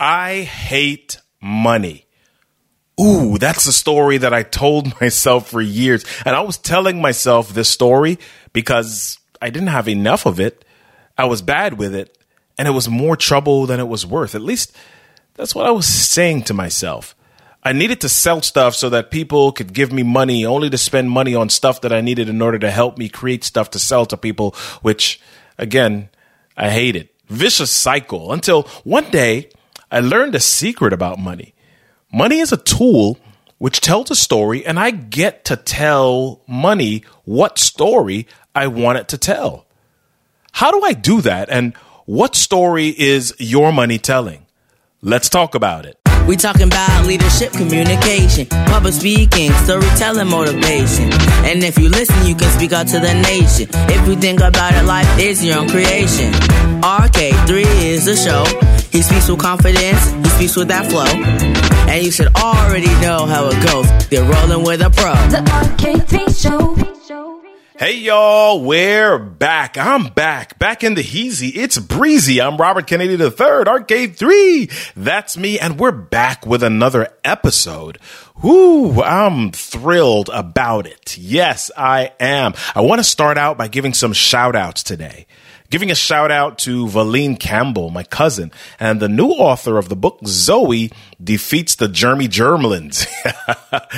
I hate money. Ooh, that's a story that I told myself for years. And I was telling myself this story because I didn't have enough of it. I was bad with it, and it was more trouble than it was worth. At least that's what I was saying to myself. I needed to sell stuff so that people could give me money, only to spend money on stuff that I needed in order to help me create stuff to sell to people, which, again, I hated. Vicious cycle until one day I learned a secret about money. Money is a tool which tells a story, and I get to tell money what story I want it to tell. How do I do that? And what story is your money telling? Let's talk about it. We talking about leadership, communication, public speaking, storytelling, motivation. And if you listen, you can speak out to the nation. If you think about it, life is your own creation. RK3 is the show. He speaks with confidence, he speaks with that flow. And you should already know how it goes. They're rolling with a pro. The RK3 Show. Hey y'all, we're back. I'm back. Back in the heezy. It's breezy. I'm Robert Kennedy III, RK3. That's me, and we're back with another episode. Whoo, I'm thrilled about it. Yes, I am. I want to start out by giving some shout outs today. Giving a shout out to Valine Campbell, my cousin, and the new author of the book Zoe defeats the Jeremy Germlins.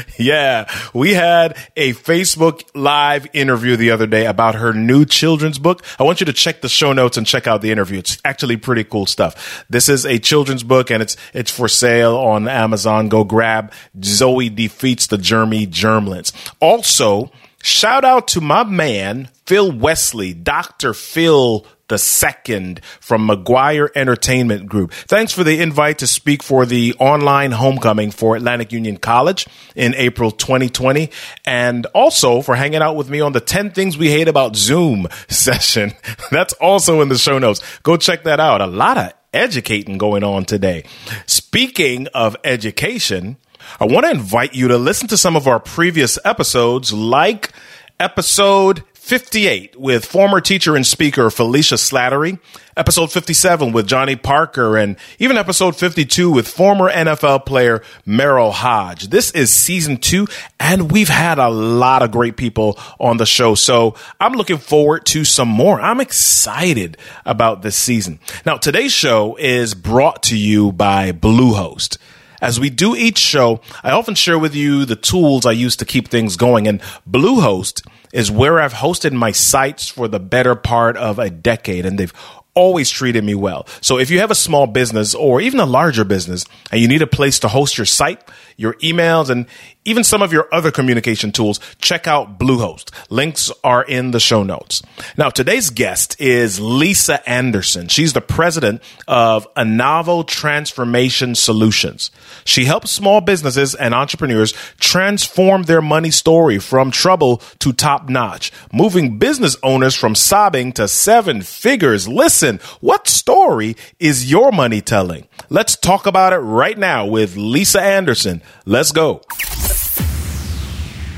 yeah, we had a Facebook live interview the other day about her new children's book. I want you to check the show notes and check out the interview. It's actually pretty cool stuff. This is a children's book and it's it's for sale on Amazon. Go grab Zoe defeats the Jeremy Germlins. Also, Shout out to my man, Phil Wesley, Dr. Phil the second from McGuire Entertainment Group. Thanks for the invite to speak for the online homecoming for Atlantic Union College in April 2020 and also for hanging out with me on the 10 things we hate about Zoom session. That's also in the show notes. Go check that out. A lot of educating going on today. Speaking of education, I want to invite you to listen to some of our previous episodes, like episode 58 with former teacher and speaker Felicia Slattery, episode 57 with Johnny Parker, and even episode 52 with former NFL player Merril Hoge. This is season two, and we've had a lot of great people on the show. So I'm looking forward to some more. I'm excited about this season. Now, today's show is brought to you by Bluehost. As we do each show, I often share with you the tools I use to keep things going. And Bluehost is where I've hosted my sites for the better part of a decade, and they've always treated me well. So if you have a small business or even a larger business and you need a place to host your site, your emails, and even some of your other communication tools, check out Bluehost. Links are in the show notes. Now, today's guest is Lisa Anderson. She's the president of Anavo Transformation Solutions. She helps small businesses and entrepreneurs transform their money story from trouble to top notch, moving business owners from sobbing to seven figures. Listen, what story is your money telling? Let's talk about it right now with Lisa Anderson. Let's go.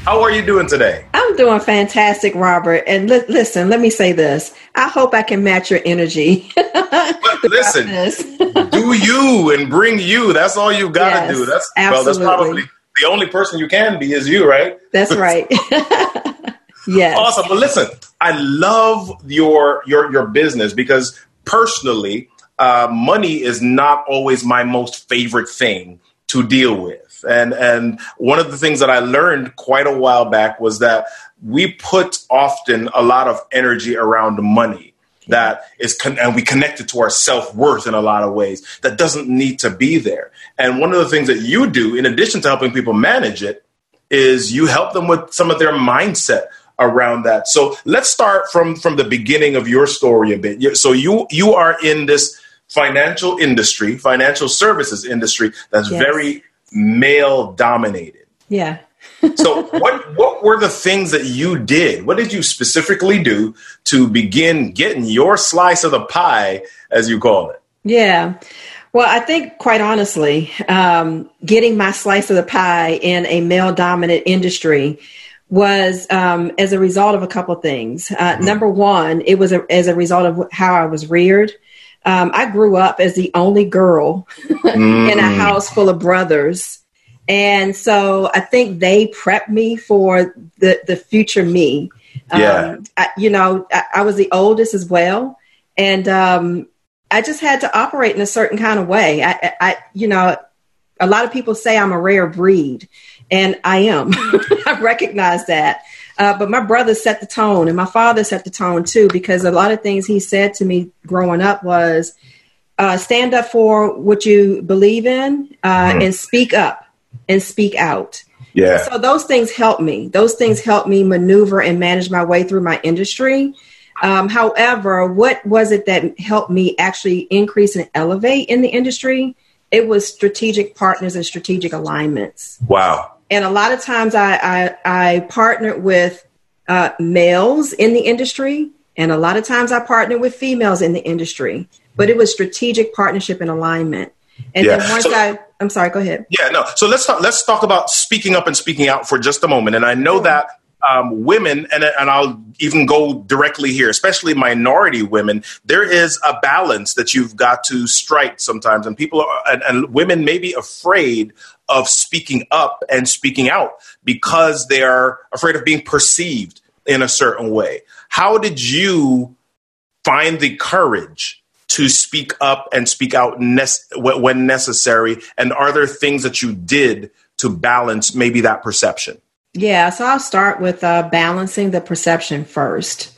How are you doing today? I'm doing fantastic, Robert. And li- listen, let me say this. I hope I can match your energy. Listen, do you and bring you. That's all you've got to Yes, do. That's absolutely. well, that's probably the only person you can be is you, right? That's right. yes. Awesome. But listen, I love your your your business because personally, uh, money is not always my most favorite thing to deal with. And and one of the things that I learned quite a while back was that we put often a lot of energy around money that is con- and we connect it to our self-worth in a lot of ways that doesn't need to be there. And one of the things that you do in addition to helping people manage it is you help them with some of their mindset around that. So let's start from from the beginning of your story a bit. So you you are in this financial industry, financial services industry that's Yes. very male dominated. Yeah. So what what were the things that you did? What did you specifically do to begin getting your slice of the pie, as you call it? Yeah. Well, I think, quite honestly, um, getting my slice of the pie in a male dominant industry was um, as a result of a couple of things. Uh, Number one, it was a, as a result of how I was reared. Um, I grew up as the only girl mm. in a house full of brothers. And so I think they prepped me for the, the future me. Yeah. Um, I, you know, I, I, was the oldest as well. And um, I just had to operate in a certain kind of way. I, I, you know, a lot of people say I'm a rare breed, and I am. I recognize that. Uh, but my brother set the tone, and my father set the tone too, because a lot of things he said to me growing up was uh, stand up for what you believe in uh, mm. and speak up and speak out. Yeah. So those things help me. Those things help me maneuver and manage my way through my industry. Um, however, what was it that helped me actually increase and elevate in the industry? It was strategic partners and strategic alignments. Wow. And a lot of times I, I, I partnered with uh, males in the industry, and a lot of times I partnered with females in the industry. But it was strategic partnership and alignment. And yeah. then once so, I, I'm sorry, go ahead. Yeah, no. So let's talk. Let's talk about speaking up and speaking out for just a moment. And I know that um, women, and, and I'll even go directly here, especially minority women, there is a balance that you've got to strike sometimes. And people are, and, and women may be afraid of speaking up and speaking out because they are afraid of being perceived in a certain way. How did you find the courage to speak up and speak out when necessary? And are there things that you did to balance maybe that perception? Yeah, so I'll start with uh, balancing the perception first.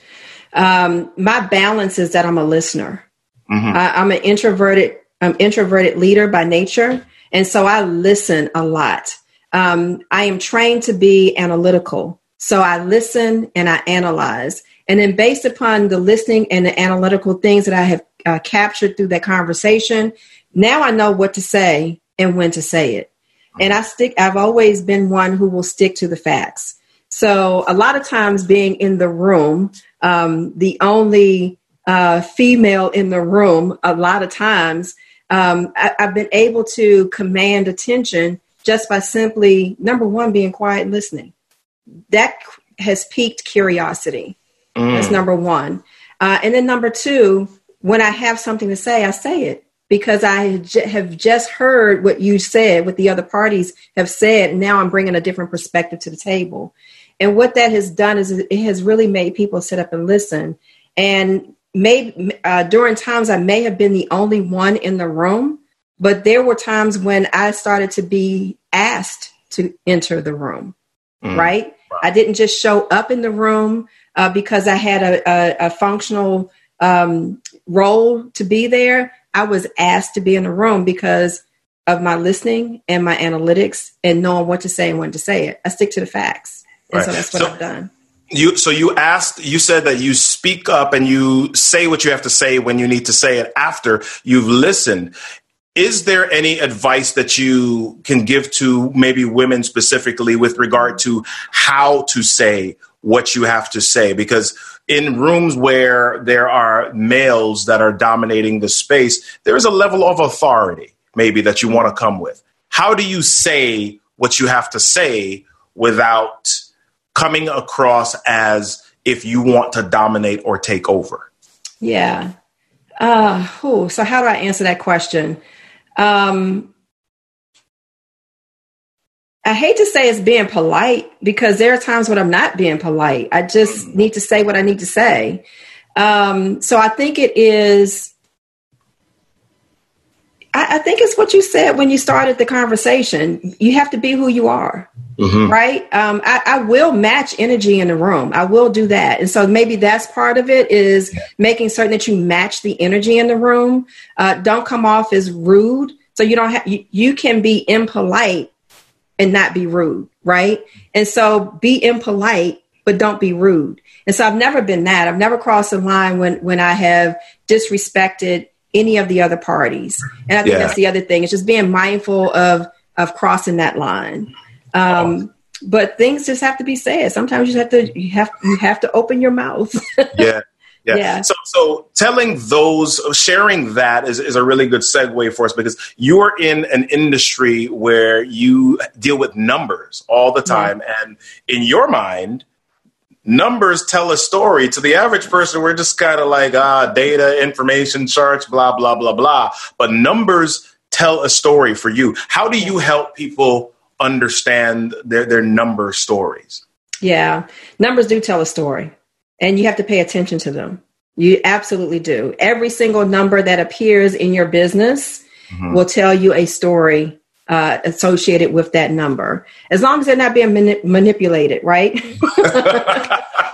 Um, my balance is that I'm a listener. Mm-hmm. I, I'm an introverted, I'm introverted leader by nature, and so I listen a lot. Um, I am trained to be analytical, so I listen and I analyze, and then based upon the listening and the analytical things that I have uh, captured through that conversation, now I know what to say and when to say it. And I stick, I've always been one who will stick to the facts. So a lot of times being in the room, um, the only uh, female in the room, a lot of times um, I, have been able to command attention just by simply, number one, being quiet and listening. That has piqued curiosity. Mm. That's number one. Uh, and then number two, when I have something to say, I say it because I have just heard what you said, what the other parties have said. And now I'm bringing a different perspective to the table. And what that has done is it has really made people sit up and listen. And maybe uh, during times I may have been the only one in the room, but there were times when I started to be asked to enter the room, mm. right? I didn't just show up in the room uh, because I had a, a, a functional um, role to be there. I was asked to be in the room because of my listening and my analytics and knowing what to say and when to say it. I stick to the facts. And right. so that's what so, I've done. You so you asked you said that you speak up and you say what you have to say when you need to say it after you've listened. Is there any advice that you can give to maybe women specifically with regard to how to say what you have to say? Because in rooms where there are males that are dominating the space, there is a level of authority maybe that you want to come with. How do you say what you have to say without coming across as if you want to dominate or take over? Yeah. Uh, ooh, so how do I answer that question? Um, I hate to say it's being polite because there are times when I'm not being polite. I just need to say what I need to say. Um, so I think it is. I, I, think it's what you said when you started the conversation. You have to be who you are, mm-hmm. right? Um, I, I, will match energy in the room. I will do that, and so maybe that's part of it is making certain that you match the energy in the room. Uh, don't come off as rude. So you don't have you, you can be impolite and not be rude, right? And so be impolite, but don't be rude. And so I've never been that. I've never crossed a line when when I have disrespected any of the other parties. And I think yeah. that's the other thing. It's just being mindful of of crossing that line. Um, oh. But things just have to be said. Sometimes you have to you have you have to open your mouth. yeah. Yeah. yeah. So, so telling those, sharing that is, is a really good segue for us because you are in an industry where you deal with numbers all the time. And in your mind, numbers tell a story. To the average person, we're just kind of like ah, data, information, charts, blah blah blah blah. But numbers tell a story for you. How do you help people understand their their number stories? Yeah, numbers do tell a story, and you have to pay attention to them. You absolutely do. Every single number that appears in your business mm-hmm. will tell you a story uh, associated with that number, as long as they're not being mani- manipulated, right?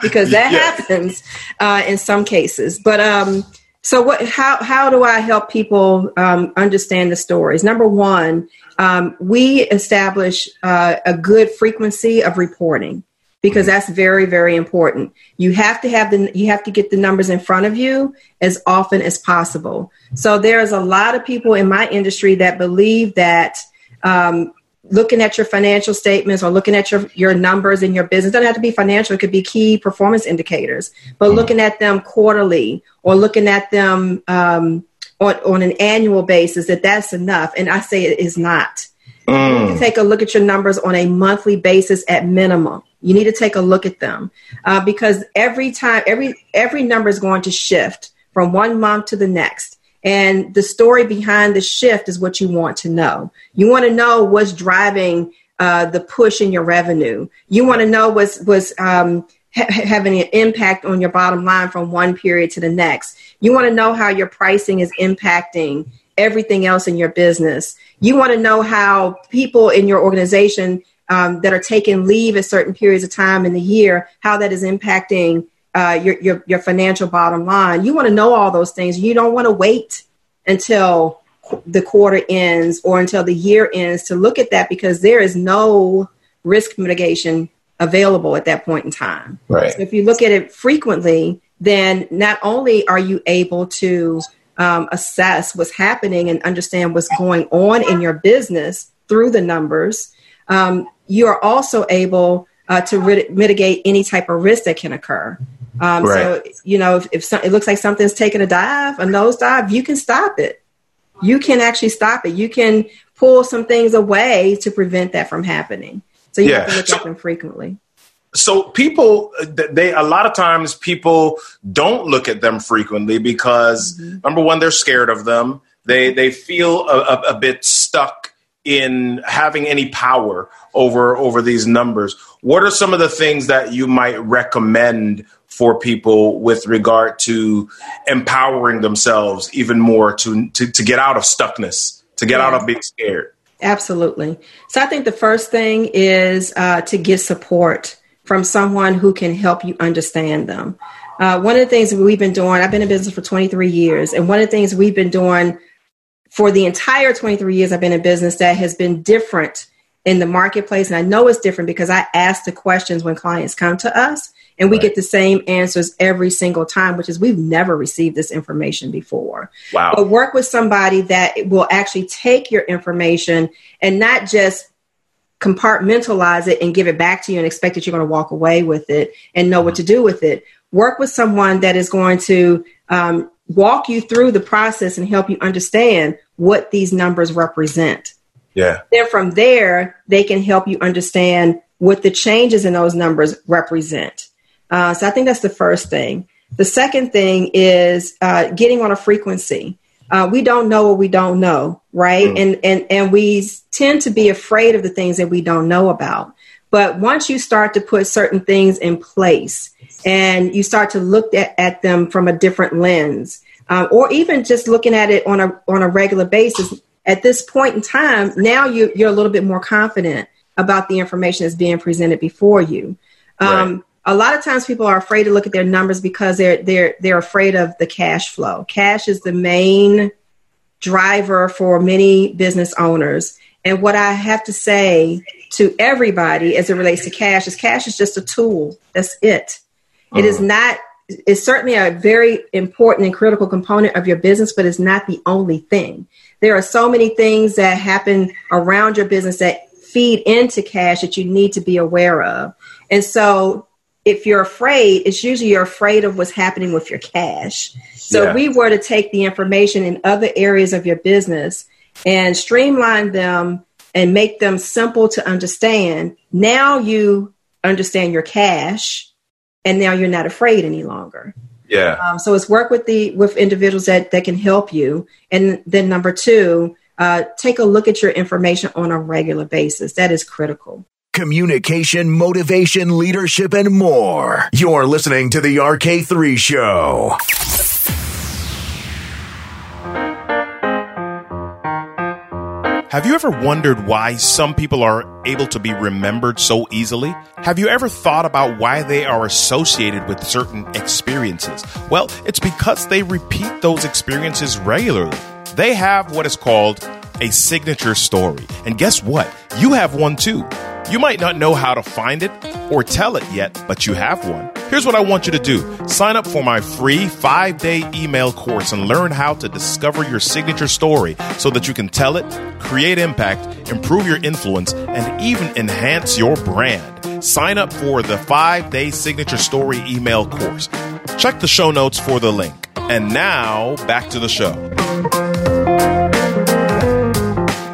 because that yes. happens uh, in some cases. But um, so, what? How how do I help people um, understand the stories? Number one, um, we establish uh, a good frequency of reporting because that's very very important. You have to have the you have to get the numbers in front of you as often as possible. So there's a lot of people in my industry that believe that um, looking at your financial statements or looking at your, your numbers in your business it doesn't have to be financial it could be key performance indicators but mm-hmm. looking at them quarterly or looking at them um, on, on an annual basis that that's enough. And i say it is not. Mm. you take a look at your numbers on a monthly basis at minimum you need to take a look at them uh, because every time every every number is going to shift from one month to the next and the story behind the shift is what you want to know. You want to know what's driving uh, the push in your revenue. You want to know what's, what's um, ha- having an impact on your bottom line from one period to the next. You want to know how your pricing is impacting everything else in your business. You want to know how people in your organization um, that are taking leave at certain periods of time in the year, how that is impacting uh, your, your, your financial bottom line. You want to know all those things. You don't want to wait until the quarter ends or until the year ends to look at that because there is no risk mitigation available at that point in time. Right. So if you look at it frequently, then not only are you able to um, assess what's happening and understand what's going on in your business through the numbers, um, you are also able uh, to rid- mitigate any type of risk that can occur. Um, right. So, you know, if, if some, it looks like something's taking a dive, a nose dive, you can stop it. You can actually stop it. You can pull some things away to prevent that from happening. So you yeah. have to look so, at them frequently. So people, they a lot of times people don't look at them frequently because mm-hmm. number one, they're scared of them. They they feel a, a, a bit stuck in having any power over over these numbers. What are some of the things that you might recommend for people with regard to empowering themselves even more to to, to get out of stuckness, to get yeah. out of being scared? Absolutely. So I think the first thing is uh, to get support from someone who can help you understand them. Uh, one of the things we've been doing, I've been in business for 23 years, and one of the things we've been doing for the entire 23 years I've been in business that has been different in the marketplace. And I know it's different because I ask the questions when clients come to us and we right. get the same answers every single time, which is we've never received this information before. Wow. But work with somebody that will actually take your information and not just compartmentalize it and give it back to you and expect that you're going to walk away with it and know what to do with it. Work with someone that is going to um, walk you through the process and help you understand what these numbers represent. Yeah. Then from there, they can help you understand what the changes in those numbers represent. Uh, so I think that's the first thing. The second thing is uh, getting on a frequency. Uh, we don't know what we don't know, right? Mm. And and and we tend to be afraid of the things that we don't know about. But once you start to put certain things in place and you start to look at, at them from a different lens, um, or even just looking at it on a on a regular basis, at this point in time, now you, you're a little bit more confident about the information that's being presented before you. Um, right. A lot of times, people are afraid to look at their numbers because they're they're they're afraid of the cash flow. Cash is the main driver for many business owners. And what I have to say to everybody as it relates to cash is cash is just a tool. That's it. Uh-huh. It is uh-huh. not it's certainly a very important and critical component of your business, but it's not the only thing. There are so many things that happen around your business that feed into cash that you need to be aware of. And so if you're afraid, it's usually you're afraid of what's happening with your cash. So yeah. if we were to take the information in other areas of your business and streamline them and make them simple to understand, now you understand your cash and now you're not afraid any longer. Yeah. Um, so it's work with the with individuals that that can help you, and then number two, uh, take a look at your information on a regular basis. That is critical. Communication, motivation, leadership, and more. You're listening to the RK3 Show. Have you ever wondered why some people are able to be remembered so easily? Have you ever thought about why they are associated with certain experiences? Well, it's because they repeat those experiences regularly. They have what is called a signature story. And guess what? You have one too. You might not know how to find it or tell it yet, but you have one. Here's what I want you to do sign up for my free five day email course and learn how to discover your signature story so that you can tell it, create impact, improve your influence, and even enhance your brand. Sign up for the five day signature story email course. Check the show notes for the link. And now, back to the show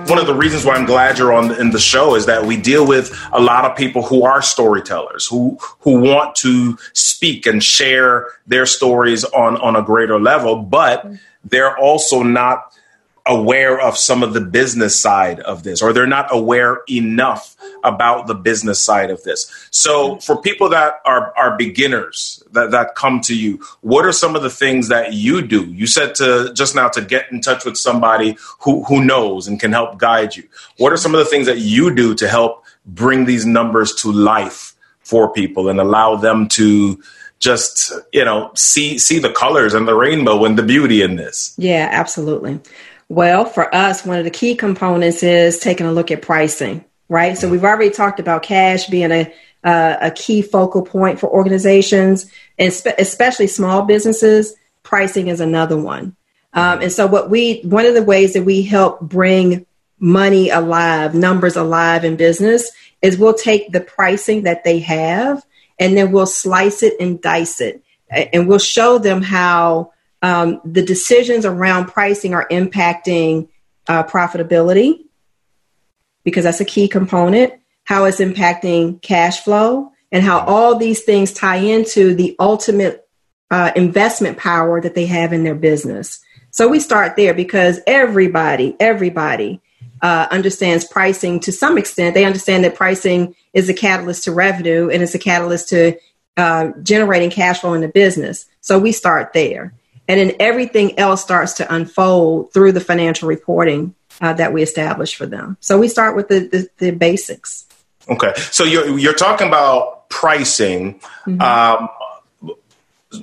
one of the reasons why I'm glad you're on in the show is that we deal with a lot of people who are storytellers who who want to speak and share their stories on on a greater level, but they're also not aware of some of the business side of this, or they're not aware enough about the business side of this. So, for people that are are beginners that that come to you, what are some of the things that you do? You said to just now to get in touch with somebody who who knows and can help guide you. What are some of the things that you do to help bring these numbers to life for people and allow them to just you know see see the colors and the rainbow and the beauty in this yeah absolutely well, for us, one of the key components is taking a look at pricing, right? So we've already talked about cash being a uh, a key focal point for organizations, and spe- especially small businesses. Pricing is another one. Um, and so, what we one of the ways that we help bring money alive, numbers alive in business, is we'll take the pricing that they have, and then we'll slice it and dice it, and we'll show them how um, the decisions around pricing are impacting uh, profitability because that's a key component, how it's impacting cash flow, and how all these things tie into the ultimate uh, investment power that they have in their business. So we start there because everybody, everybody uh, understands pricing to some extent. They understand that pricing is a catalyst to revenue and it's a catalyst to uh, generating cash flow in the business. So we start there. And then everything else starts to unfold through the financial reporting uh, that we establish for them. So we start with the, the, the basics. Okay. So you're, you're talking about pricing. Mm-hmm. Um,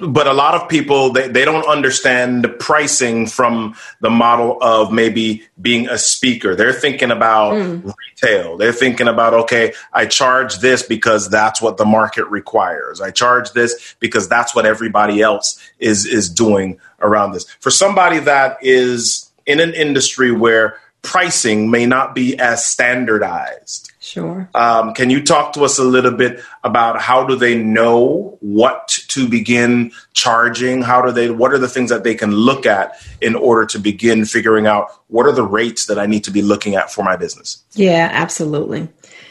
but a lot of people they, they don't understand the pricing from the model of maybe being a speaker. They're thinking about mm. retail. They're thinking about okay i charge this because that's what the market requires. I charge this because that's what everybody else is is doing around this. For somebody that is in an industry where pricing may not be as standardized Sure. Um, can you talk to us a little bit about how do they know what to begin charging? How do they? What are the things that they can look at in order to begin figuring out what are the rates that I need to be looking at for my business? Yeah, absolutely.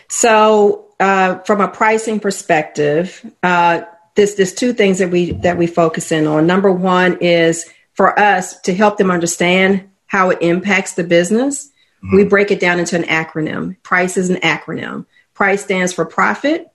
So, uh, from a pricing perspective, uh, this there's two things that we that we focus in on. Number one is for us to help them understand how it impacts the business Mm-hmm. We break it down into an acronym. Price is an acronym. Price stands for profit.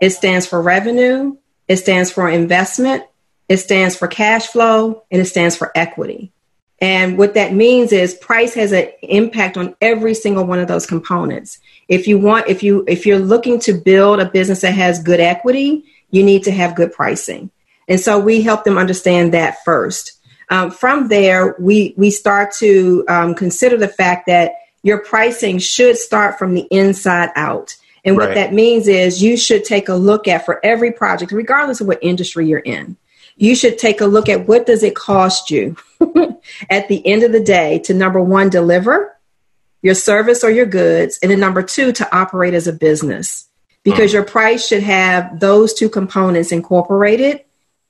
It stands for revenue. It stands for investment. It stands for cash flow and it stands for equity. And what that means is price has an impact on every single one of those components. If you want, if you, if you're looking to build a business that has good equity, you need to have good pricing. And so we help them understand that first. Um, from there, we, we start to um, consider the fact that your pricing should start from the inside out. And what right. that means is you should take a look at for every project, regardless of what industry you're in, you should take a look at what does it cost you at the end of the day to number one, deliver your service or your goods, and then number two, to operate as a business. Because mm. your price should have those two components incorporated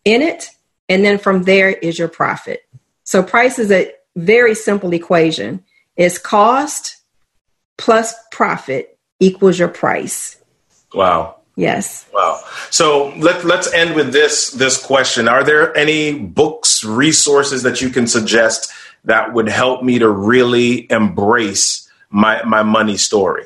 in it. And then from there is your profit. So price is a very simple equation. It's cost plus profit equals your price. Wow. Yes. Wow. So let, let's end with this this question. Are there any books, resources that you can suggest that would help me to really embrace my, my money story?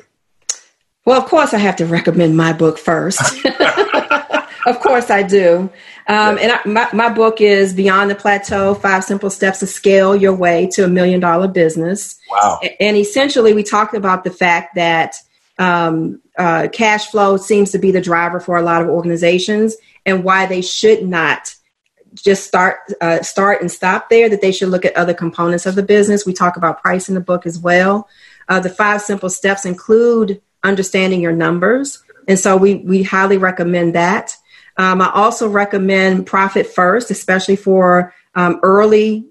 Well, of course, I have to recommend my book first. of course, I do. Um, and I, my, my book is Beyond the Plateau Five Simple Steps to Scale Your Way to a Million Dollar Business. Wow. And essentially, we talked about the fact that um, uh, cash flow seems to be the driver for a lot of organizations and why they should not just start uh, start and stop there that they should look at other components of the business we talk about price in the book as well uh, the five simple steps include understanding your numbers and so we we highly recommend that um, i also recommend profit first especially for um, early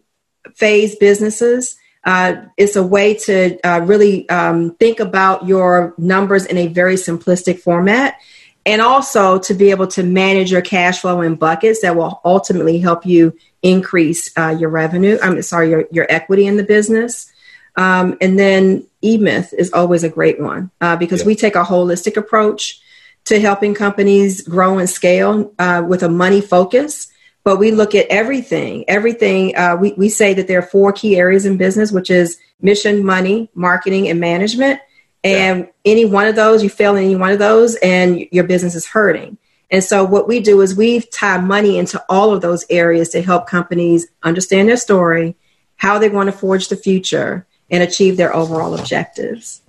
phase businesses uh, it's a way to uh, really um, think about your numbers in a very simplistic format and also to be able to manage your cash flow in buckets that will ultimately help you increase uh, your revenue i'm sorry your, your equity in the business um, and then e-myth is always a great one uh, because yeah. we take a holistic approach to helping companies grow and scale uh, with a money focus. But we look at everything everything uh, we, we say that there are four key areas in business which is mission money marketing and management. And yeah. any one of those you fail in any one of those and your business is hurting. And so what we do is we tie money into all of those areas to help companies understand their story how they want to forge the future and achieve their overall objectives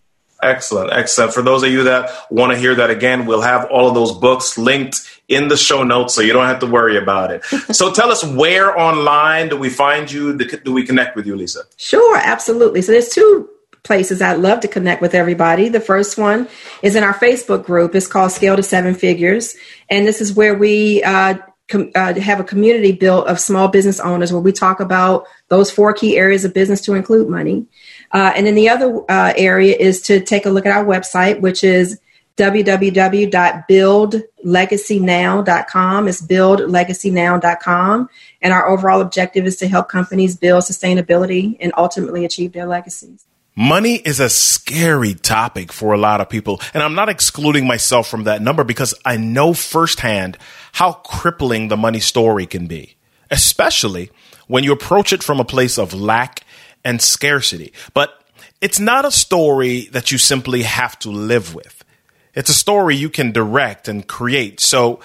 Excellent, excellent. For those of you that want to hear that again, we'll have all of those books linked in the show notes so you don't have to worry about it. so tell us where online do we find you? Do we connect with you, Lisa? Sure, absolutely. So there's two places I'd love to connect with everybody. The first one is in our Facebook group. It's called Scale to Seven Figures. And this is where we uh, com- uh, have a community built of small business owners where we talk about those four key areas of business to include money. Uh, and then the other uh, area is to take a look at our website, which is www.buildlegacynow.com. It's buildlegacynow.com. And our overall objective is to help companies build sustainability and ultimately achieve their legacies. Money is a scary topic for a lot of people. And I'm not excluding myself from that number because I know firsthand how crippling the money story can be, especially when you approach it from a place of lack and scarcity. But it's not a story that you simply have to live with. It's a story you can direct and create. So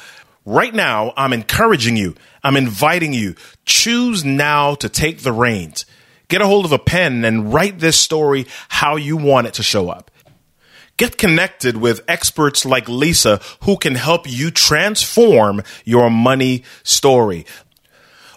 right now, I'm encouraging you. I'm inviting you. Choose now to take the reins. Get a hold of a pen and write this story how you want it to show up. Get connected with experts like Lisa who can help you transform your money story.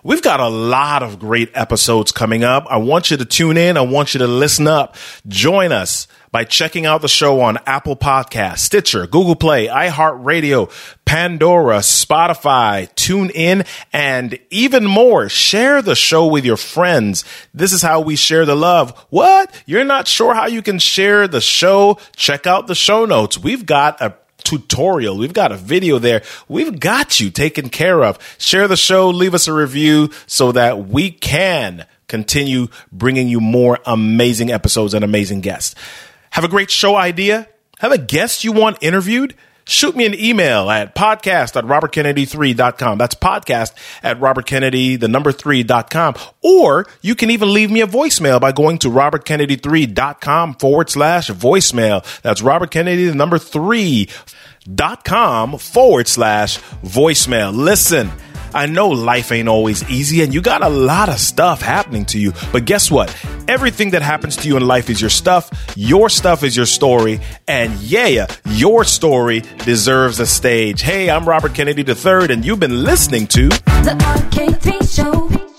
We've got a lot of great episodes coming up. I want you to tune in. I want you to listen up. Join us by checking out the show on Apple Podcast, Stitcher, Google Play, iHeartRadio, Pandora, Spotify, tune in, and even more. Share the show with your friends. This is how we share the love. What? You're not sure how you can share the show? Check out the show notes. We've got a tutorial. We've got a video there. We've got you taken care of. Share the show, leave us a review so that we can continue bringing you more amazing episodes and amazing guests. Have a great show idea? Have a guest you want interviewed? shoot me an email at podcast at robertkennedy3.com. That's podcast at robertkennedy, the number 3.com. Or you can even leave me a voicemail by going to robertkennedy3.com forward slash voicemail. That's Robert Kennedy, the number 3.com forward slash voicemail. Listen. I know life ain't always easy and you got a lot of stuff happening to you, but guess what? Everything that happens to you in life is your stuff. Your stuff is your story. And yeah, your story deserves a stage. Hey, I'm Robert Kennedy III, and you've been listening to The RK3